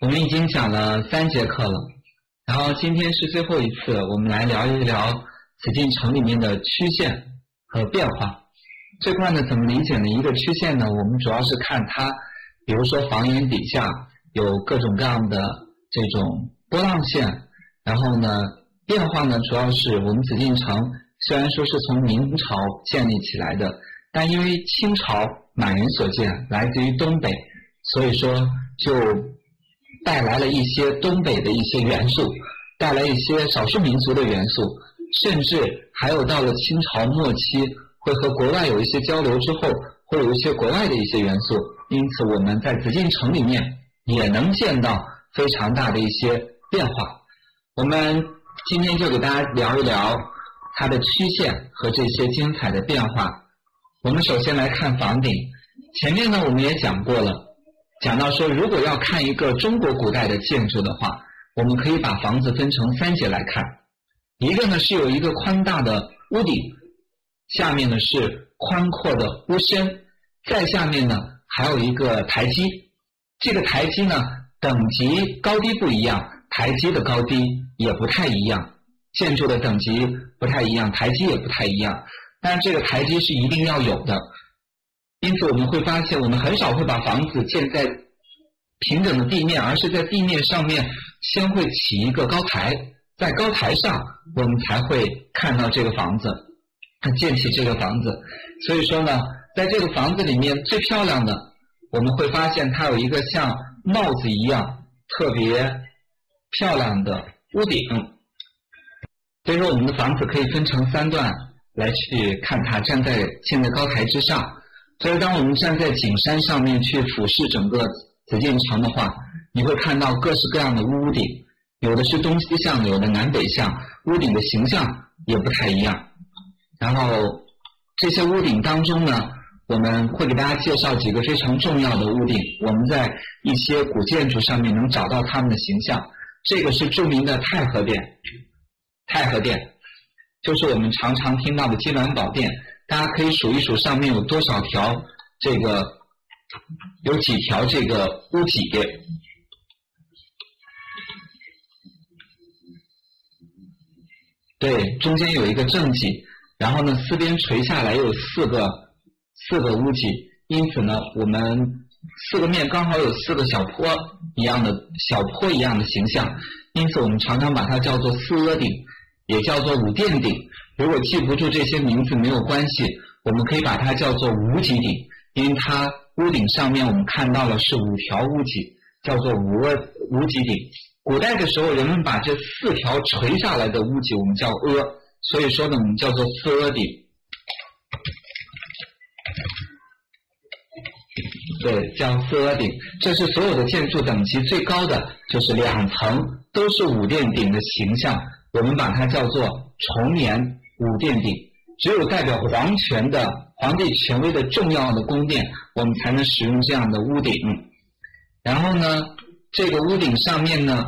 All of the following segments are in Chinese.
我们已经讲了三节课了，然后今天是最后一次，我们来聊一聊紫禁城里面的曲线和变化。这块呢，怎么理解呢？一个曲线呢，我们主要是看它，比如说房檐底下有各种各样的这种波浪线，然后呢，变化呢，主要是我们紫禁城虽然说是从明朝建立起来的，但因为清朝满人所建，来自于东北，所以说就。带来了一些东北的一些元素，带来一些少数民族的元素，甚至还有到了清朝末期，会和国外有一些交流之后，会有一些国外的一些元素。因此，我们在紫禁城里面也能见到非常大的一些变化。我们今天就给大家聊一聊它的曲线和这些精彩的变化。我们首先来看房顶，前面呢我们也讲过了。讲到说，如果要看一个中国古代的建筑的话，我们可以把房子分成三节来看。一个呢是有一个宽大的屋顶，下面呢是宽阔的屋身，再下面呢还有一个台基。这个台基呢等级高低不一样，台基的高低也不太一样。建筑的等级不太一样，台基也不太一样。但这个台基是一定要有的。因此，我们会发现，我们很少会把房子建在平整的地面，而是在地面上面先会起一个高台，在高台上，我们才会看到这个房子，建起这个房子。所以说呢，在这个房子里面最漂亮的，我们会发现它有一个像帽子一样特别漂亮的屋顶。所以说，我们的房子可以分成三段来去看它，站在建在高台之上。所以，当我们站在景山上面去俯视整个紫禁城的话，你会看到各式各样的屋顶，有的是东西向，有的南北向，屋顶的形象也不太一样。然后，这些屋顶当中呢，我们会给大家介绍几个非常重要的屋顶，我们在一些古建筑上面能找到它们的形象。这个是著名的太和殿，太和殿就是我们常常听到的金銮宝殿。大家可以数一数上面有多少条，这个有几条这个屋脊，对，中间有一个正脊，然后呢四边垂下来有四个四个屋脊，因此呢我们四个面刚好有四个小坡一样的小坡一样的形象，因此我们常常把它叫做四阿顶，也叫做五殿顶。如果记不住这些名字没有关系，我们可以把它叫做五脊顶，因为它屋顶上面我们看到了是五条屋脊，叫做五阿五脊顶。古代的时候，人们把这四条垂下来的屋脊我们叫阿，所以说呢，我们叫做四阿顶。对，叫四阿顶。这是所有的建筑等级最高的，就是两层都是五殿顶的形象，我们把它叫做重檐。五殿顶，只有代表皇权的皇帝权威的重要的宫殿，我们才能使用这样的屋顶。然后呢，这个屋顶上面呢，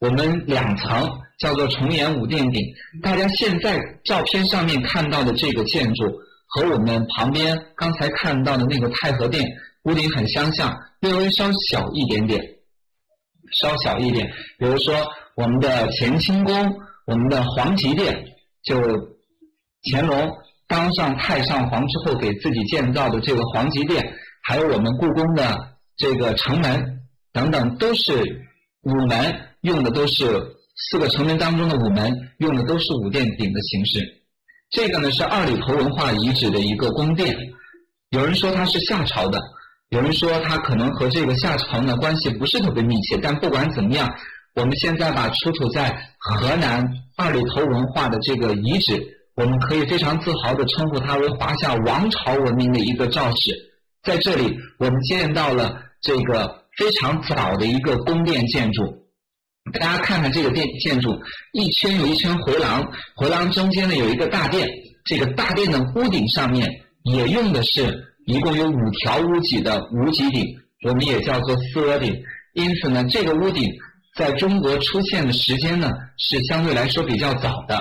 我们两层叫做重檐五殿顶。大家现在照片上面看到的这个建筑，和我们旁边刚才看到的那个太和殿屋顶很相像，略微稍小一点点，稍小一点。比如说我们的乾清宫，我们的皇极殿。就乾隆当上太上皇之后，给自己建造的这个皇极殿，还有我们故宫的这个城门等等，都是午门用的都是四个城门当中的午门用的都是五殿顶的形式。这个呢是二里头文化遗址的一个宫殿，有人说它是夏朝的，有人说它可能和这个夏朝呢关系不是特别密切，但不管怎么样。我们现在把出土在河南二里头文化的这个遗址，我们可以非常自豪地称呼它为华夏王朝文明的一个肇始。在这里，我们见到了这个非常早的一个宫殿建筑。大家看看这个殿建筑，一圈有一圈回廊，回廊中间呢有一个大殿，这个大殿的屋顶上面也用的是一共有五条屋脊的五脊顶，我们也叫做四阿顶。因此呢，这个屋顶。在中国出现的时间呢，是相对来说比较早的，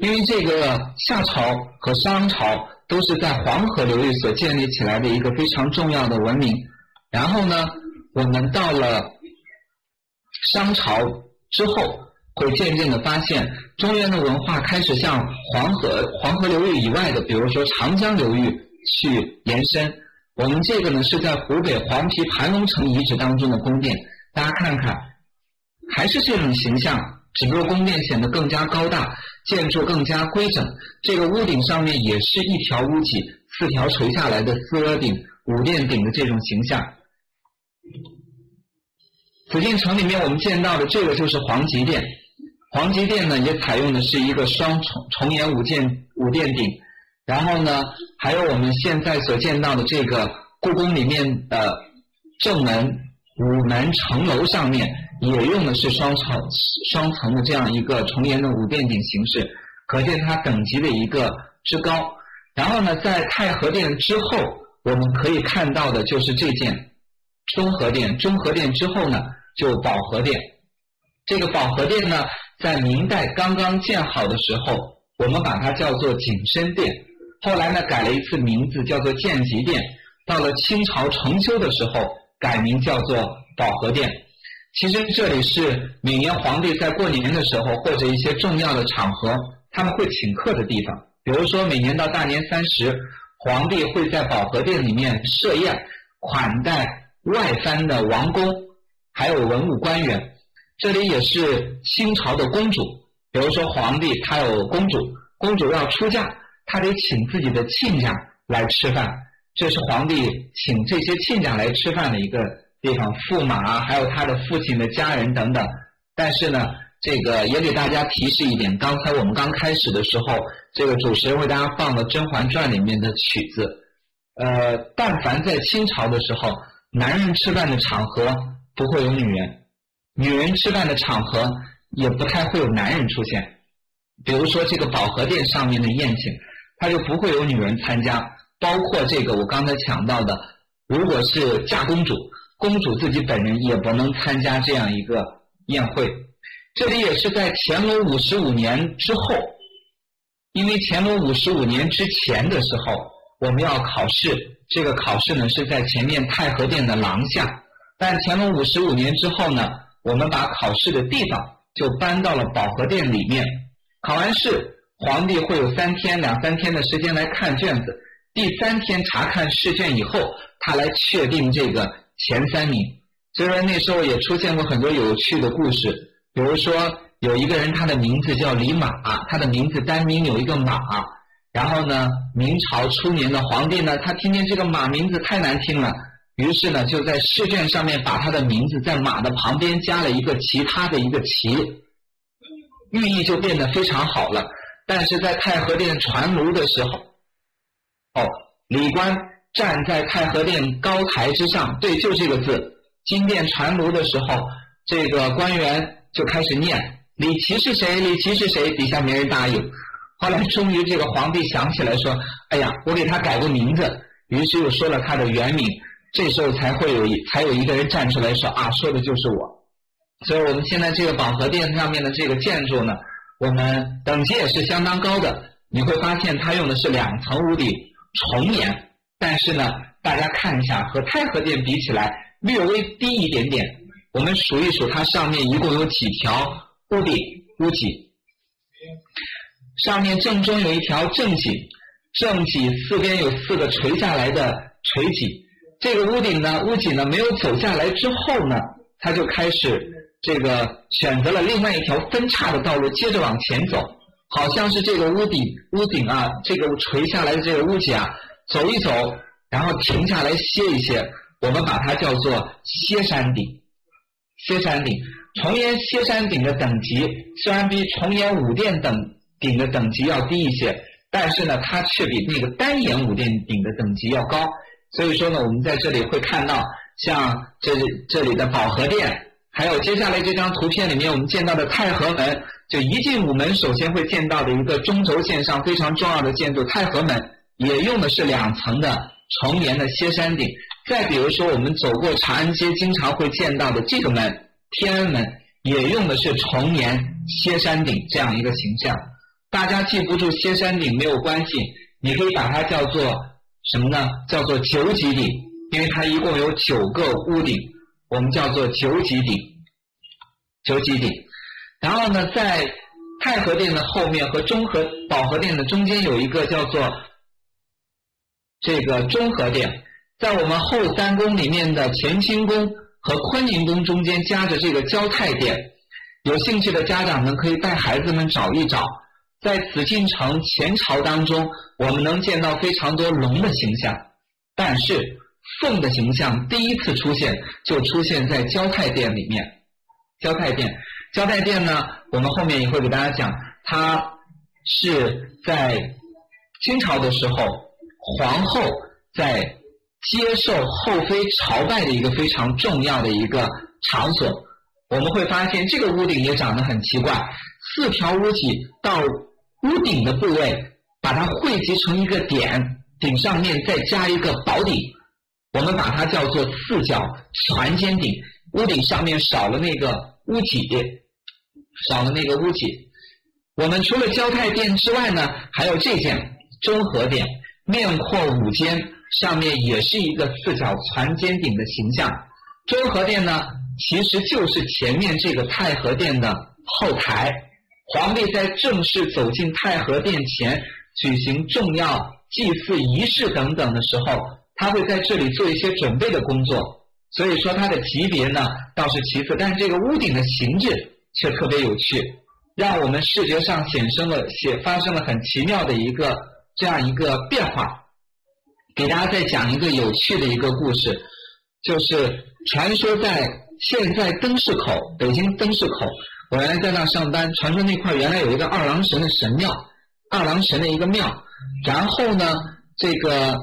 因为这个夏朝和商朝都是在黄河流域所建立起来的一个非常重要的文明。然后呢，我们到了商朝之后，会渐渐的发现中原的文化开始向黄河黄河流域以外的，比如说长江流域去延伸。我们这个呢是在湖北黄陂盘龙城遗址当中的宫殿，大家看看，还是这种形象，只不过宫殿显得更加高大，建筑更加规整。这个屋顶上面也是一条屋脊，四条垂下来的四额顶、五殿顶的这种形象。紫禁城里面我们见到的这个就是皇极殿，皇极殿呢也采用的是一个双重重檐五殿五殿顶。然后呢，还有我们现在所见到的这个故宫里面的正门、午门、城楼上面，也用的是双层双层的这样一个重檐的五殿顶形式，可见它等级的一个之高。然后呢，在太和殿之后，我们可以看到的就是这件中和殿。中和殿之后呢，就保和殿。这个保和殿呢，在明代刚刚建好的时候，我们把它叫做景深殿。后来呢，改了一次名字，叫做建极殿。到了清朝重修的时候，改名叫做保和殿。其实这里是每年皇帝在过年的时候或者一些重要的场合，他们会请客的地方。比如说每年到大年三十，皇帝会在保和殿里面设宴，款待外藩的王公，还有文武官员。这里也是清朝的公主，比如说皇帝他有公主，公主要出嫁。他得请自己的亲家来吃饭，这是皇帝请这些亲家来吃饭的一个地方，驸马，还有他的父亲的家人等等。但是呢，这个也给大家提示一点，刚才我们刚开始的时候，这个主持人为大家放了《甄嬛传》里面的曲子。呃，但凡在清朝的时候，男人吃饭的场合不会有女人，女人吃饭的场合也不太会有男人出现。比如说这个保和殿上面的宴请。他就不会有女人参加，包括这个我刚才讲到的，如果是嫁公主，公主自己本人也不能参加这样一个宴会。这里也是在乾隆五十五年之后，因为乾隆五十五年之前的时候，我们要考试，这个考试呢是在前面太和殿的廊下，但乾隆五十五年之后呢，我们把考试的地方就搬到了保和殿里面，考完试。皇帝会有三天、两三天的时间来看卷子，第三天查看试卷以后，他来确定这个前三名。所以说那时候也出现过很多有趣的故事，比如说有一个人，他的名字叫李马，他的名字单名有一个马。然后呢，明朝初年的皇帝呢，他听见这个马名字太难听了，于是呢就在试卷上面把他的名字在马的旁边加了一个其他的一个旗，寓意就变得非常好了。但是在太和殿传炉的时候，哦，礼官站在太和殿高台之上，对，就这个字。金殿传炉的时候，这个官员就开始念：“李琦是谁？李琦是谁？”底下没人答应。后来终于这个皇帝想起来说：“哎呀，我给他改个名字。”于是又说了他的原名。这时候才会有一才有一个人站出来说：“啊，说的就是我。”所以我们现在这个保和殿上面的这个建筑呢。我们等级也是相当高的，你会发现它用的是两层屋顶重檐，但是呢，大家看一下和太和殿比起来略微低一点点。我们数一数，它上面一共有几条屋顶屋脊？上面正中有一条正脊，正脊四边有四个垂下来的垂脊。这个屋顶呢，屋脊呢没有走下来之后呢，它就开始。这个选择了另外一条分叉的道路，接着往前走，好像是这个屋顶屋顶啊，这个垂下来的这个屋脊啊，走一走，然后停下来歇一歇，我们把它叫做歇山顶。歇山顶，重檐歇山顶的等级虽然比重檐五殿等顶的等级要低一些，但是呢，它却比那个单檐五殿顶的等级要高。所以说呢，我们在这里会看到，像这这里的保和殿。还有接下来这张图片里面我们见到的太和门，就一进午门首先会见到的一个中轴线上非常重要的建筑太和门，也用的是两层的重檐的歇山顶。再比如说我们走过长安街经常会见到的这个门天安门，也用的是重檐歇山顶这样一个形象。大家记不住歇山顶没有关系，你可以把它叫做什么呢？叫做九级顶，因为它一共有九个屋顶。我们叫做九级顶。九级顶。然后呢，在太和殿的后面和中和保和殿的中间有一个叫做这个中和殿，在我们后三宫里面的乾清宫和坤宁宫中间夹着这个交泰殿。有兴趣的家长们可以带孩子们找一找，在紫禁城前朝当中，我们能见到非常多龙的形象，但是凤的形象第一次出现就出现在交泰殿里面。交泰殿，交泰殿呢，我们后面也会给大家讲，它是在清朝的时候，皇后在接受后妃朝拜的一个非常重要的一个场所。我们会发现这个屋顶也长得很奇怪，四条屋脊到屋顶的部位，把它汇集成一个点，顶上面再加一个宝顶，我们把它叫做四角船尖顶。屋顶上面少了那个屋脊，少了那个屋脊。我们除了交泰殿之外呢，还有这件中和殿，面阔五间，上面也是一个四角攒尖顶的形象。中和殿呢？其实就是前面这个太和殿的后台，皇帝在正式走进太和殿前举行重要祭祀仪式等等的时候，他会在这里做一些准备的工作。所以说它的级别呢倒是其次，但是这个屋顶的形制却特别有趣，让我们视觉上显生了显发生了很奇妙的一个这样一个变化。给大家再讲一个有趣的一个故事，就是传说在。现在灯市口，北京灯市口，我原来在那上班。传说那块原来有一个二郎神的神庙，二郎神的一个庙。然后呢，这个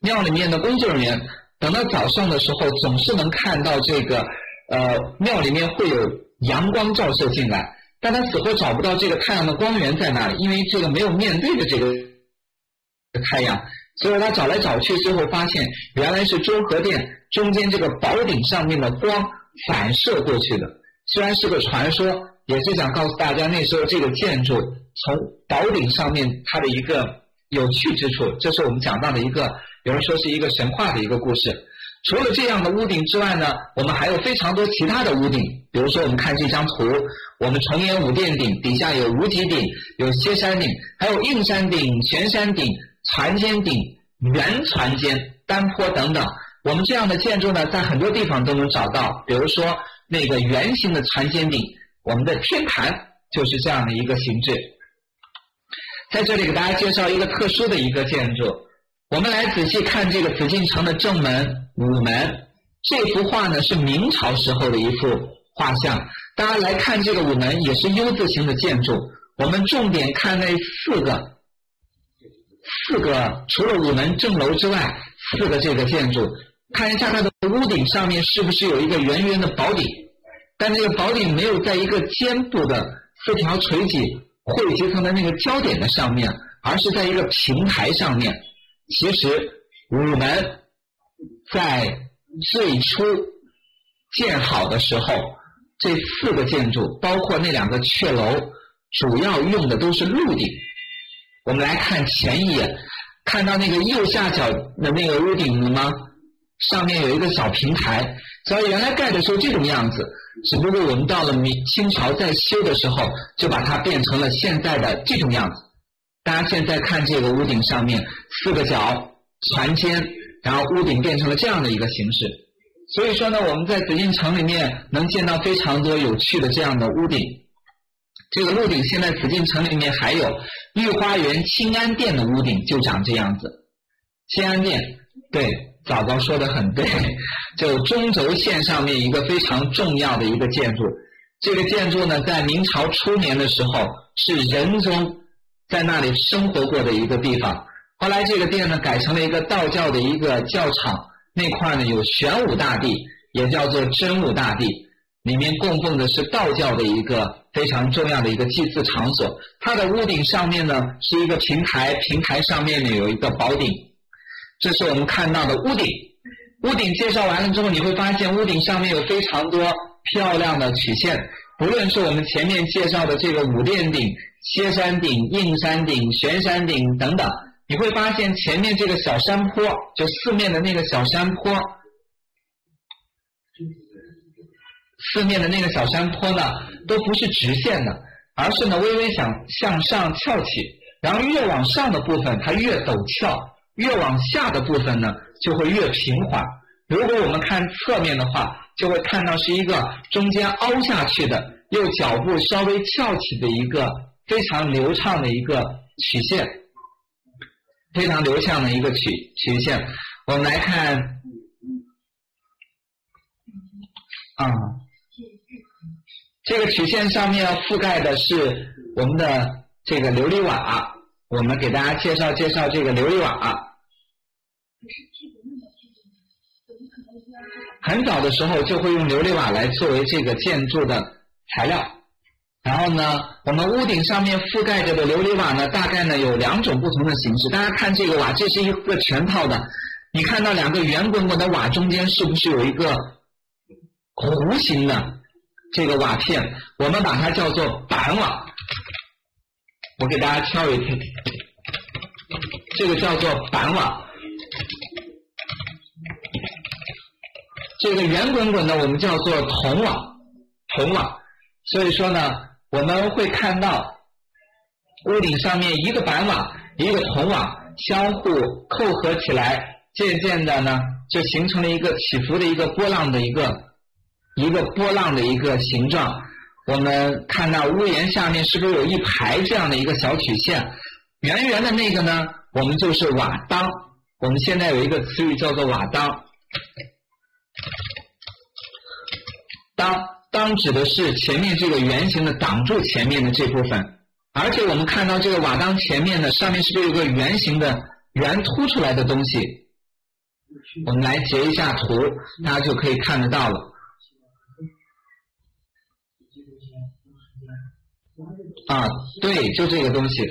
庙里面的工作人员，等到早上的时候，总是能看到这个呃庙里面会有阳光照射进来，但他死活找不到这个太阳的光源在哪里，因为这个没有面对的这个太阳。所以他找来找去，最后发现原来是中和殿中间这个宝顶上面的光反射过去的。虽然是个传说，也是想告诉大家那时候这个建筑从宝顶上面它的一个有趣之处。这是我们讲到的一个，有人说是一个神话的一个故事。除了这样的屋顶之外呢，我们还有非常多其他的屋顶。比如说，我们看这张图，我们重檐五殿顶底下有无极顶、有歇山顶，还有硬山顶、悬山顶。船尖顶、圆船尖、单坡等等，我们这样的建筑呢，在很多地方都能找到。比如说那个圆形的船尖顶，我们的天坛就是这样的一个形制。在这里给大家介绍一个特殊的一个建筑，我们来仔细看这个紫禁城的正门午门。这幅画呢是明朝时候的一幅画像，大家来看这个午门也是 U 字形的建筑。我们重点看那四个。四个除了午门正楼之外，四个这个建筑，看一下它的屋顶上面是不是有一个圆圆的宝顶？但这个宝顶没有在一个尖部的四条垂脊汇集成的那个焦点的上面，而是在一个平台上面。其实午门在最初建好的时候，这四个建筑包括那两个阙楼，主要用的都是露顶。我们来看前一页，看到那个右下角的那个屋顶了吗？上面有一个小平台，所以原来盖的时候这种样子，只不过我们到了明清朝在修的时候，就把它变成了现在的这种样子。大家现在看这个屋顶上面四个角船尖，然后屋顶变成了这样的一个形式。所以说呢，我们在紫禁城里面能见到非常多有趣的这样的屋顶。这个屋顶现在紫禁城里面还有御花园清安殿的屋顶就长这样子。清安殿，对，早早说的很对，就中轴线上面一个非常重要的一个建筑。这个建筑呢，在明朝初年的时候是仁宗在那里生活过的一个地方。后来这个殿呢改成了一个道教的一个教场，那块呢有玄武大帝，也叫做真武大帝，里面供奉的是道教的一个。非常重要的一个祭祀场所，它的屋顶上面呢是一个平台，平台上面呢有一个宝顶，这是我们看到的屋顶。屋顶介绍完了之后，你会发现屋顶上面有非常多漂亮的曲线，不论是我们前面介绍的这个五殿顶、歇山顶、硬山顶、悬山顶等等，你会发现前面这个小山坡，就四面的那个小山坡。四面的那个小山坡呢，都不是直线的，而是呢微微想向上翘起，然后越往上的部分它越陡峭，越往下的部分呢就会越平缓。如果我们看侧面的话，就会看到是一个中间凹下去的，又脚步稍微翘起的一个非常流畅的一个曲线，非常流畅的一个曲曲线。我们来看，啊，这个曲线上面覆盖的是我们的这个琉璃瓦。我们给大家介绍介绍这个琉璃瓦。很早的时候就会用琉璃瓦来作为这个建筑的材料，然后呢，我们屋顶上面覆盖着的琉璃瓦呢，大概呢有两种不同的形式。大家看这个瓦，这是一个全套的，你看到两个圆滚滚的瓦中间是不是有一个弧形的这个瓦片？我们把它叫做板瓦。我给大家挑一挑，这个叫做板瓦。这个圆滚滚的，我们叫做铜瓦，铜瓦。所以说呢，我们会看到屋顶上面一个板瓦，一个铜瓦相互扣合起来，渐渐的呢，就形成了一个起伏的一个波浪的一个一个波浪的一个形状。我们看到屋檐下面是不是有一排这样的一个小曲线？圆圆的那个呢，我们就是瓦当。我们现在有一个词语叫做瓦当。当当指的是前面这个圆形的挡住前面的这部分，而且我们看到这个瓦当前面的上面是不是有个圆形的圆凸出来的东西？我们来截一下图，大家就可以看得到了。啊，对，就这个东西。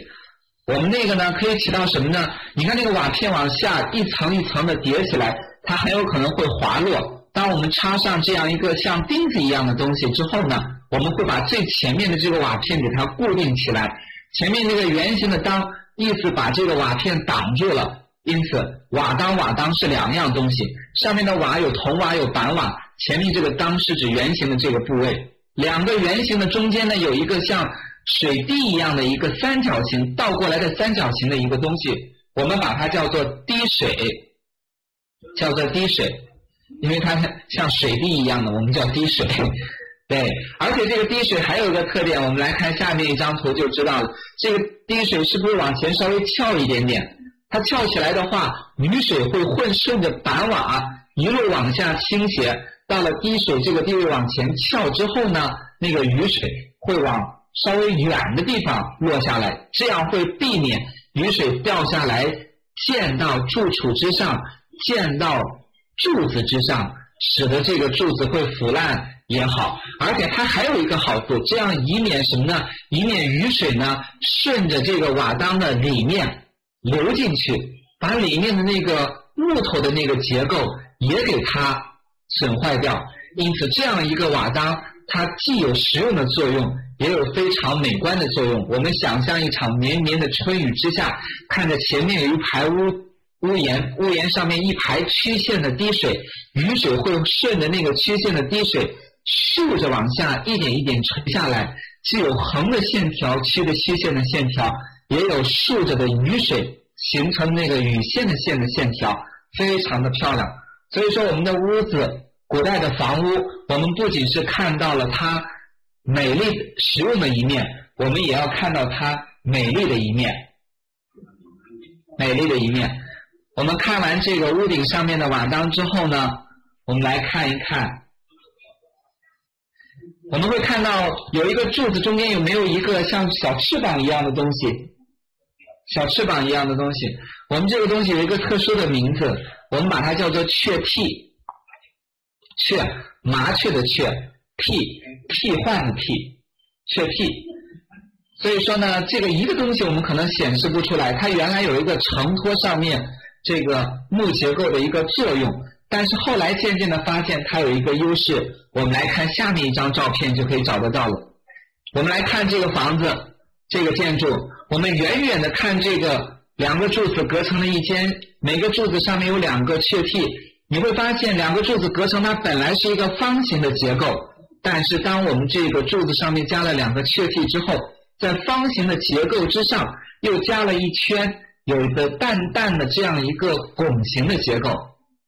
我们那个呢，可以起到什么呢？你看那个瓦片往下一层一层的叠起来，它很有可能会滑落。当我们插上这样一个像钉子一样的东西之后呢，我们会把最前面的这个瓦片给它固定起来。前面这个圆形的当，意思把这个瓦片挡住了。因此，瓦当瓦当是两样东西。上面的瓦有铜瓦有板瓦，前面这个当是指圆形的这个部位。两个圆形的中间呢，有一个像水滴一样的一个三角形倒过来的三角形的一个东西，我们把它叫做滴水，叫做滴水。因为它像水滴一样的，我们叫滴水，对。而且这个滴水还有一个特点，我们来看下面一张图就知道了。这个滴水是不是往前稍微翘一点点？它翘起来的话，雨水会混顺着板瓦一路往下倾斜，到了滴水这个地位往前翘之后呢，那个雨水会往稍微远的地方落下来，这样会避免雨水掉下来溅到住处之上，溅到。柱子之上，使得这个柱子会腐烂也好，而且它还有一个好处，这样以免什么呢？以免雨水呢顺着这个瓦当的里面流进去，把里面的那个木头的那个结构也给它损坏掉。因此，这样一个瓦当，它既有实用的作用，也有非常美观的作用。我们想象一场绵绵的春雨之下，看着前面有一排屋。屋檐，屋檐上面一排曲线的滴水，雨水会顺着那个曲线的滴水，竖着往下一点一点垂下来，既有横的线条，曲的曲线的线条，也有竖着的雨水形成那个雨线的线的线条，非常的漂亮。所以说，我们的屋子，古代的房屋，我们不仅是看到了它美丽实用的一面，我们也要看到它美丽的一面，美丽的一面。我们看完这个屋顶上面的瓦当之后呢，我们来看一看，我们会看到有一个柱子中间有没有一个像小翅膀一样的东西？小翅膀一样的东西，我们这个东西有一个特殊的名字，我们把它叫做雀替，雀麻雀的雀，替替换的替，雀替。所以说呢，这个一个东西我们可能显示不出来，它原来有一个承托上面。这个木结构的一个作用，但是后来渐渐的发现它有一个优势。我们来看下面一张照片就可以找得到了。我们来看这个房子，这个建筑，我们远远的看这个两个柱子隔成了一间，每个柱子上面有两个雀替，你会发现两个柱子隔成它本来是一个方形的结构，但是当我们这个柱子上面加了两个雀替之后，在方形的结构之上又加了一圈有一个淡淡的这样一个拱形的结构。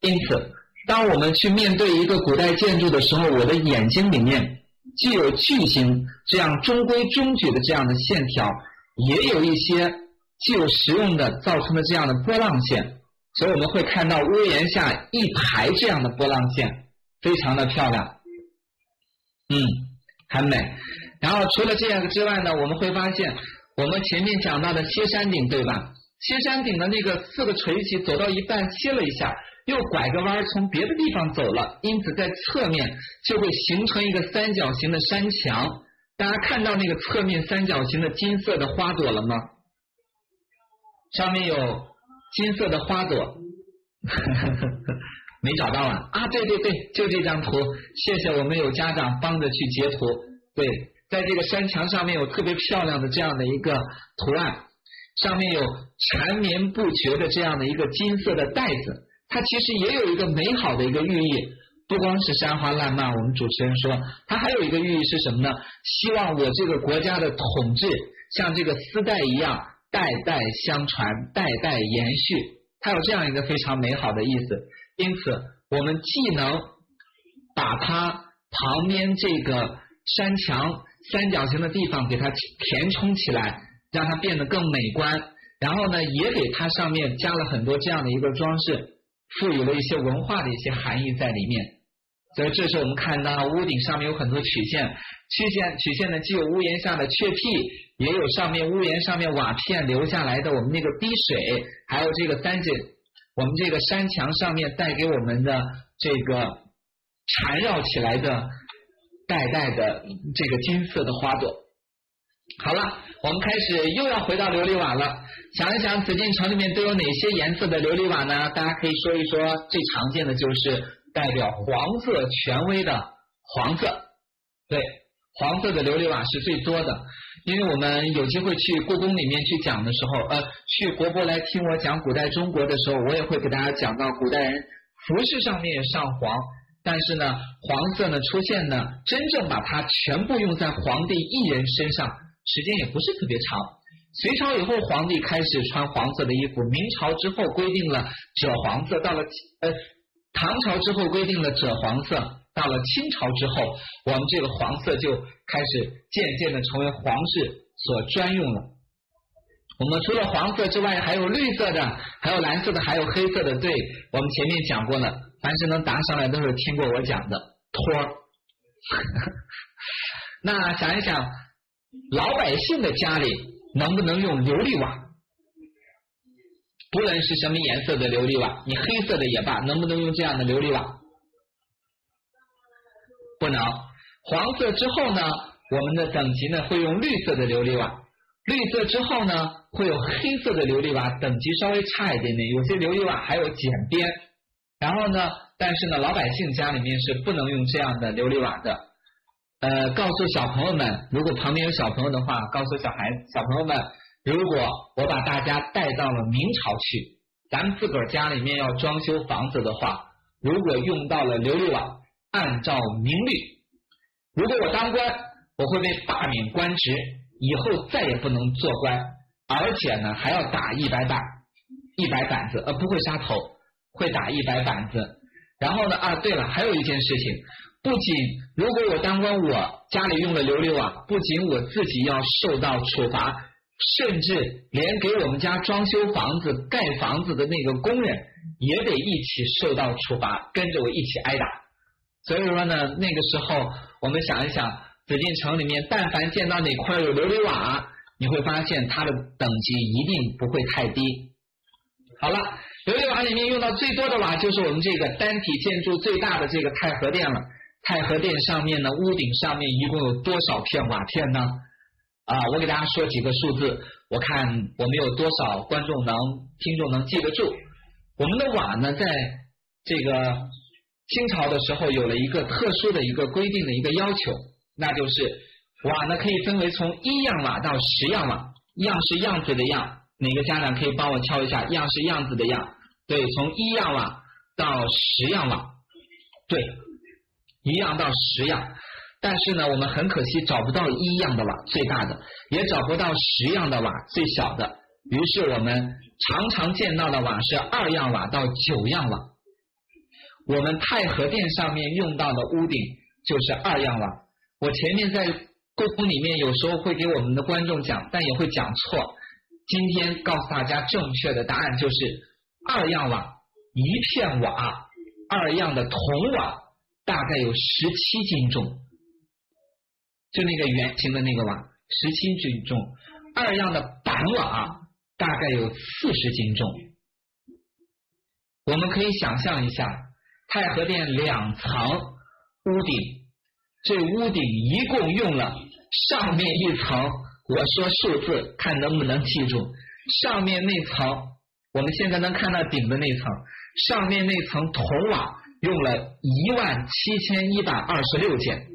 因此，当我们去面对一个古代建筑的时候，我的眼睛里面既有巨型这样中规中矩的这样的线条，也有一些具有实用的造成的这样的波浪线。所以我们会看到屋檐下一排这样的波浪线，非常的漂亮，嗯，很美。然后除了这样之外呢，我们会发现我们前面讲到的歇山顶，对吧？歇山顶的那个四个垂起，走到一半歇了一下，又拐个弯从别的地方走了，因此在侧面就会形成一个三角形的山墙。大家看到那个侧面三角形的金色的花朵了吗？上面有。金色的花朵，没找到啊！啊，对对对，就这张图。谢谢我们有家长帮着去截图。对，在这个山墙上面有特别漂亮的这样的一个图案，上面有缠绵不绝的这样的一个金色的带子。它其实也有一个美好的一个寓意，不光是山花烂漫。我们主持人说，它还有一个寓意是什么呢？希望我这个国家的统治像这个丝带一样。代代相传，代代延续，它有这样一个非常美好的意思。因此，我们既能把它旁边这个山墙三角形的地方给它填充起来，让它变得更美观。然后呢，也给它上面加了很多这样的一个装饰，赋予了一些文化的一些含义在里面。所以，这是我们看到屋顶上面有很多曲线，曲线曲线呢，既有屋檐下的雀替。也有上面屋檐上面瓦片留下来的我们那个滴水，还有这个三角，我们这个山墙上面带给我们的这个缠绕起来的代代的这个金色的花朵。好了，我们开始又要回到琉璃瓦了。想一想紫禁城里面都有哪些颜色的琉璃瓦呢？大家可以说一说。最常见的就是代表黄色权威的黄色，对，黄色的琉璃瓦是最多的。因为我们有机会去故宫里面去讲的时候，呃，去国博来听我讲古代中国的时候，我也会给大家讲到古代人服饰上面上黄，但是呢，黄色呢出现呢，真正把它全部用在皇帝一人身上，时间也不是特别长。隋朝以后，皇帝开始穿黄色的衣服；明朝之后规定了赭黄色，到了呃唐朝之后规定了赭黄色。到了清朝之后，我们这个黄色就开始渐渐的成为皇室所专用了。我们除了黄色之外，还有绿色的，还有蓝色的，还有黑色的。对，我们前面讲过了，凡是能答上来都是听过我讲的托儿。那想一想，老百姓的家里能不能用琉璃瓦？不论是什么颜色的琉璃瓦，你黑色的也罢，能不能用这样的琉璃瓦？不能，黄色之后呢，我们的等级呢会用绿色的琉璃瓦，绿色之后呢会有黑色的琉璃瓦，等级稍微差一点点，有些琉璃瓦还有剪边，然后呢，但是呢老百姓家里面是不能用这样的琉璃瓦的，呃，告诉小朋友们，如果旁边有小朋友的话，告诉小孩小朋友们，如果我把大家带到了明朝去，咱们自个儿家里面要装修房子的话，如果用到了琉璃瓦。按照明律，如果我当官，我会被罢免官职，以后再也不能做官，而且呢还要打一百板，一百板子，呃不会杀头，会打一百板子。然后呢啊，对了，还有一件事情，不仅如果我当官，我家里用了琉璃瓦，不仅我自己要受到处罚，甚至连给我们家装修房子、盖房子的那个工人也得一起受到处罚，跟着我一起挨打。所以说呢，那个时候我们想一想，紫禁城里面，但凡见到哪块有琉璃瓦，你会发现它的等级一定不会太低。好了，琉璃瓦里面用到最多的瓦就是我们这个单体建筑最大的这个太和殿了。太和殿上面呢，屋顶上面一共有多少片瓦片呢？啊，我给大家说几个数字，我看我们有多少观众能、听众能记得住。我们的瓦呢，在这个。清朝的时候有了一个特殊的一个规定的一个要求，那就是瓦呢可以分为从一样瓦到十样瓦，样是样子的样，哪个家长可以帮我敲一下？样是样子的样，对，从一样瓦到十样瓦，对，一样到十样。但是呢，我们很可惜找不到一样的瓦最大的，也找不到十样的瓦最小的。于是我们常常见到的瓦是二样瓦到九样瓦。我们太和殿上面用到的屋顶就是二样瓦。我前面在沟通里面有时候会给我们的观众讲，但也会讲错。今天告诉大家正确的答案就是二样瓦，一片瓦，二样的铜瓦大概有十七斤重，就那个圆形的那个瓦，十七斤重。二样的板瓦大概有四十斤重。我们可以想象一下，太和殿两层屋顶。这屋顶一共用了上面一层，我说数字，看能不能记住。上面那层，我们现在能看到顶的那层，上面那层铜瓦用了一万七千一百二十六件，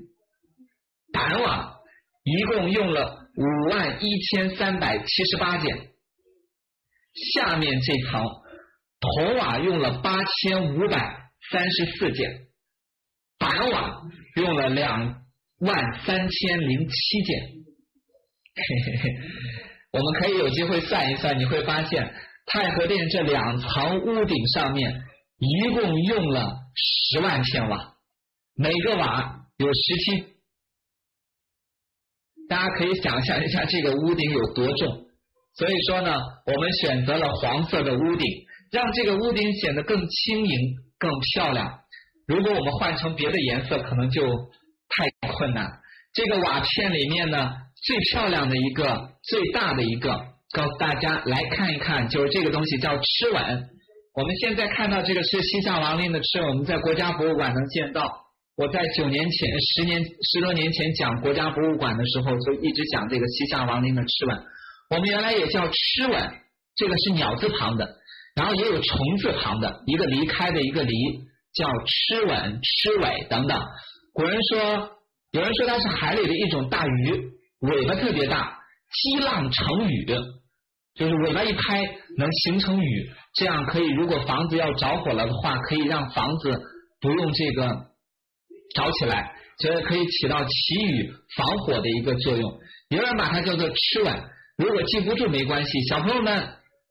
板瓦一共用了五万一千三百七十八件，下面这层铜瓦用了八千五百三十四件。板瓦用了两万三千零七件，嘿嘿嘿，我们可以有机会算一算，你会发现太和殿这两层屋顶上面一共用了十万片瓦，每个瓦有十七，大家可以想象一下这个屋顶有多重。所以说呢，我们选择了黄色的屋顶，让这个屋顶显得更轻盈、更漂亮。如果我们换成别的颜色，可能就太困难。这个瓦片里面呢，最漂亮的一个、最大的一个，告诉大家来看一看，就是这个东西叫螭吻。我们现在看到这个是西夏王陵的螭吻，我们在国家博物馆能见到。我在九年前、十年、十多年前讲国家博物馆的时候，就一直讲这个西夏王陵的螭吻。我们原来也叫螭吻，这个是鸟字旁的，然后也有虫字旁的，一个离开的一个离。叫螭吻、螭尾等等。古人说，有人说它是海里的一种大鱼，尾巴特别大，激浪成雨，就是尾巴一拍能形成雨，这样可以。如果房子要着火了的话，可以让房子不用这个着起来，所以可以起到祈雨防火的一个作用。有人把它叫做螭吻，如果记不住没关系。小朋友们，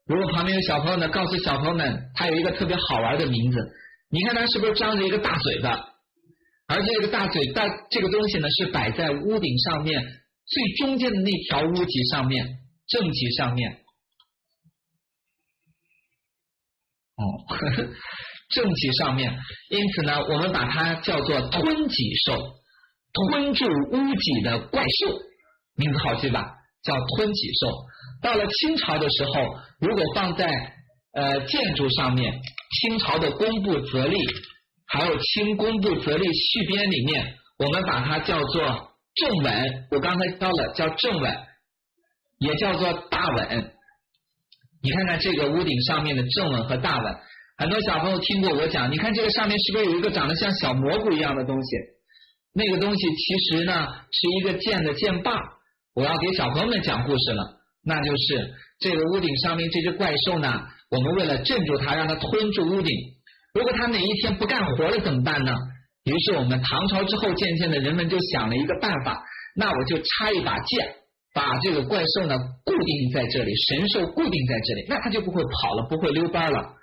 如果旁边有小朋友呢，告诉小朋友们，它有一个特别好玩的名字。你看它是不是张着一个大嘴巴？而这个大嘴大这个东西呢，是摆在屋顶上面最中间的那条屋脊上面正脊上面。哦，正脊上面，因此呢，我们把它叫做吞脊兽，吞住屋脊的怪兽，名字好记吧？叫吞脊兽。到了清朝的时候，如果放在呃建筑上面。清朝的工部则例，还有清工部则例续编里面，我们把它叫做正吻。我刚才教了叫正吻，也叫做大吻。你看看这个屋顶上面的正吻和大吻，很多小朋友听过我讲。你看这个上面是不是有一个长得像小蘑菇一样的东西？那个东西其实呢是一个剑的剑把。我要给小朋友们讲故事了，那就是这个屋顶上面这只怪兽呢。我们为了镇住它，让它吞住屋顶。如果它哪一天不干活了怎么办呢？于是我们唐朝之后，渐渐的人们就想了一个办法，那我就插一把剑，把这个怪兽呢固定在这里，神兽固定在这里，那它就不会跑了，不会溜班了。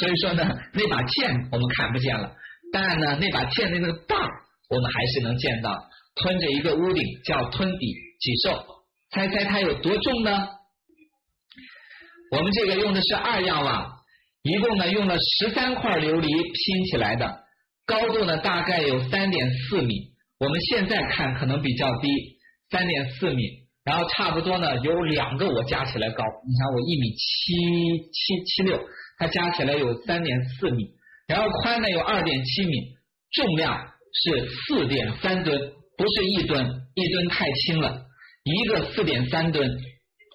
所以说呢，那把剑我们看不见了，但呢，那把剑的那个把我们还是能见到，吞着一个屋顶，叫吞底脊兽。猜猜它有多重呢？我们这个用的是二样瓦，一共呢用了十三块琉璃拼起来的，高度呢大概有三点四米。我们现在看可能比较低，三点四米，然后差不多呢有两个我加起来高。你看我一米七七七六，它加起来有三点四米，然后宽呢有二点七米，重量是四点三吨，不是一吨，一吨太轻了，一个四点三吨，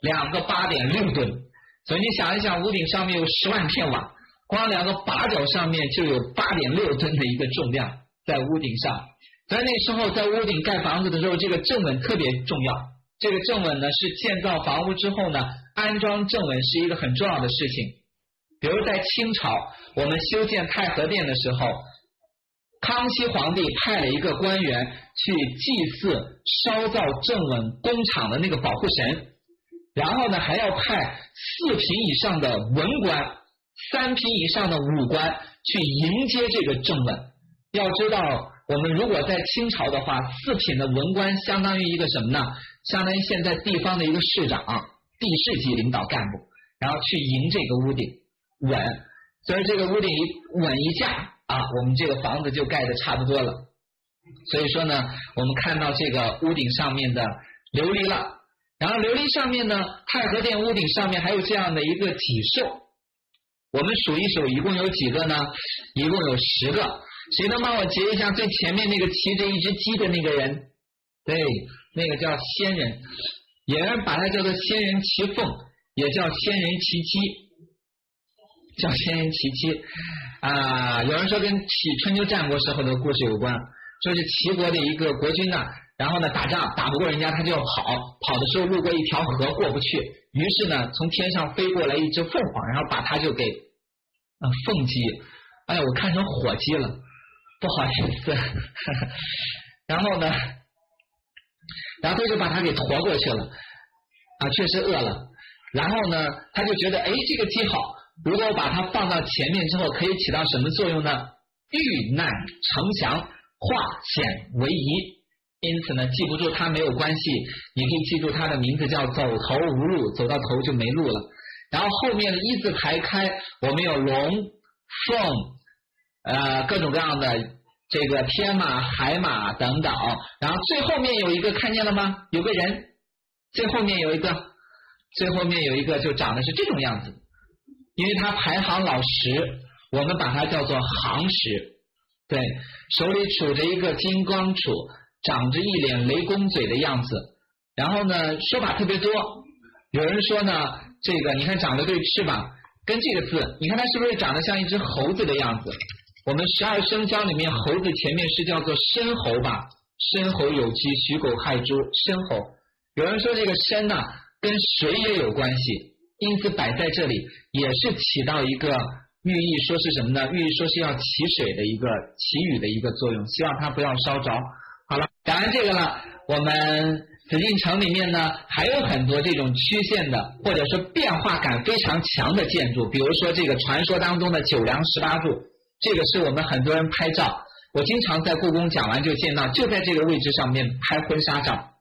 两个八点六吨。所以你想一想，屋顶上面有十万片瓦，光两个把角上面就有八点六吨的一个重量在屋顶上。在那时候，在屋顶盖房子的时候，这个正稳特别重要。这个正稳呢，是建造房屋之后呢，安装正稳是一个很重要的事情。比如在清朝，我们修建太和殿的时候，康熙皇帝派了一个官员去祭祀烧造正稳工厂的那个保护神，然后呢还要派四品以上的文官、三品以上的武官去迎接这个正稳。要知道，我们如果在清朝的话，四品的文官相当于一个什么呢？相当于现在地方的一个市长、地市级领导干部，然后去迎这个屋顶稳。所以这个屋顶一稳一架。啊，我们这个房子就盖的差不多了。所以说呢，我们看到这个屋顶上面的琉璃了，然后琉璃上面呢，太和殿屋顶上面还有这样的一个脊兽。我们数一数，一共有几个呢？一共有十个。谁能帮我截一下最前面那个骑着一只鸡的那个人？对，那个叫仙人，有人把它叫做仙人骑凤，也叫仙人骑鸡，叫仙人骑鸡。啊，有人说跟起春秋战国时候的故事有关，说是齐国的一个国君呢，然后呢打仗打不过人家，他就跑，跑的时候路过一条河过不去，于是呢从天上飞过来一只凤凰，然后把他就给啊凤鸡，哎我看成火鸡了，不好意思，然后呢，然后他就把他给驮过去了，啊确实饿了，然后呢他就觉得哎这个鸡好。如果我把它放到前面之后，可以起到什么作用呢？遇难成祥，化险为夷。因此呢，记不住它没有关系，你可以记住它的名字叫走投无路，走到头就没路了。然后后面的一字排开，我们有龙、凤，呃，各种各样的这个天马、海马等等。然后最后面有一个看见了吗？有个人，最后面有一个，最后面有一个就长得是这种样子。因为他排行老十，我们把它叫做行十。对，手里杵着一个金刚杵，长着一脸雷公嘴的样子。然后呢，说法特别多。有人说呢，这个你看长得对翅膀，跟这个字，你看它是不是长得像一只猴子的样子？我们十二生肖里面，猴子前面是叫做申猴吧？申猴有鸡，戌狗亥猪，申猴。有人说这个申呢，跟水也有关系。因此摆在这里也是起到一个寓意，说是什么呢？寓意说是要起水的一个祈雨的一个作用，希望它不要烧着。好了，讲完这个了，我们紫禁城里面呢还有很多这种曲线的或者说变化感非常强的建筑，比如说这个传说当中的九梁十八柱，这个是我们很多人拍照，我经常在故宫讲完就见到，就在这个位置上面拍婚纱照，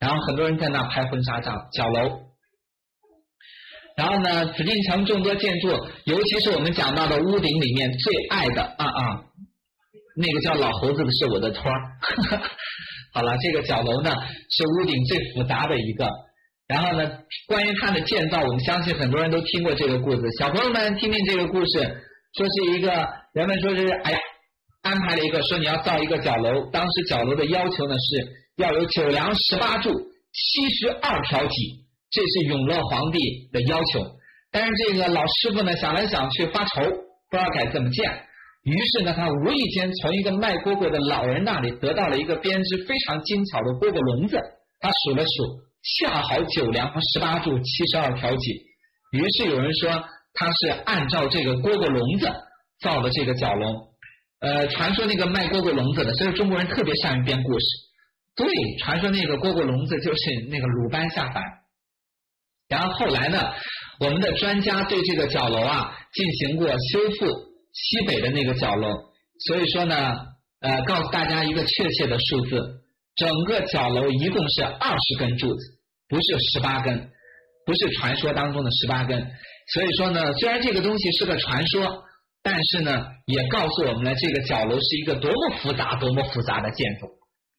然后很多人在那拍婚纱照，角楼。然后呢，紫禁城众多建筑，尤其是我们讲到的屋顶里面最爱的啊啊，那个叫老猴子的是我的托儿。好了，这个角楼呢是屋顶最复杂的一个。然后呢，关于它的建造，我们相信很多人都听过这个故事。小朋友们听听这个故事，说是一个人们说是哎呀，安排了一个说你要造一个角楼，当时角楼的要求呢是要有九梁十八柱，七十二条脊。这是永乐皇帝的要求，但是这个老师傅呢想来想去发愁，不知道该怎么建，于是呢他无意间从一个卖蝈蝈的老人那里得到了一个编织非常精巧的蝈蝈笼子，他数了数，恰好九梁和十八柱七十二条脊，于是有人说他是按照这个蝈蝈笼子造的这个角龙，呃，传说那个卖蝈蝈笼子的，所以中国人特别善于编故事，对，传说那个蝈蝈笼子就是那个鲁班下凡。然后后来呢，我们的专家对这个角楼啊进行过修复，西北的那个角楼，所以说呢，呃，告诉大家一个确切的数字，整个角楼一共是二十根柱子，不是十八根，不是传说当中的十八根。所以说呢，虽然这个东西是个传说，但是呢，也告诉我们了这个角楼是一个多么复杂、多么复杂的建筑。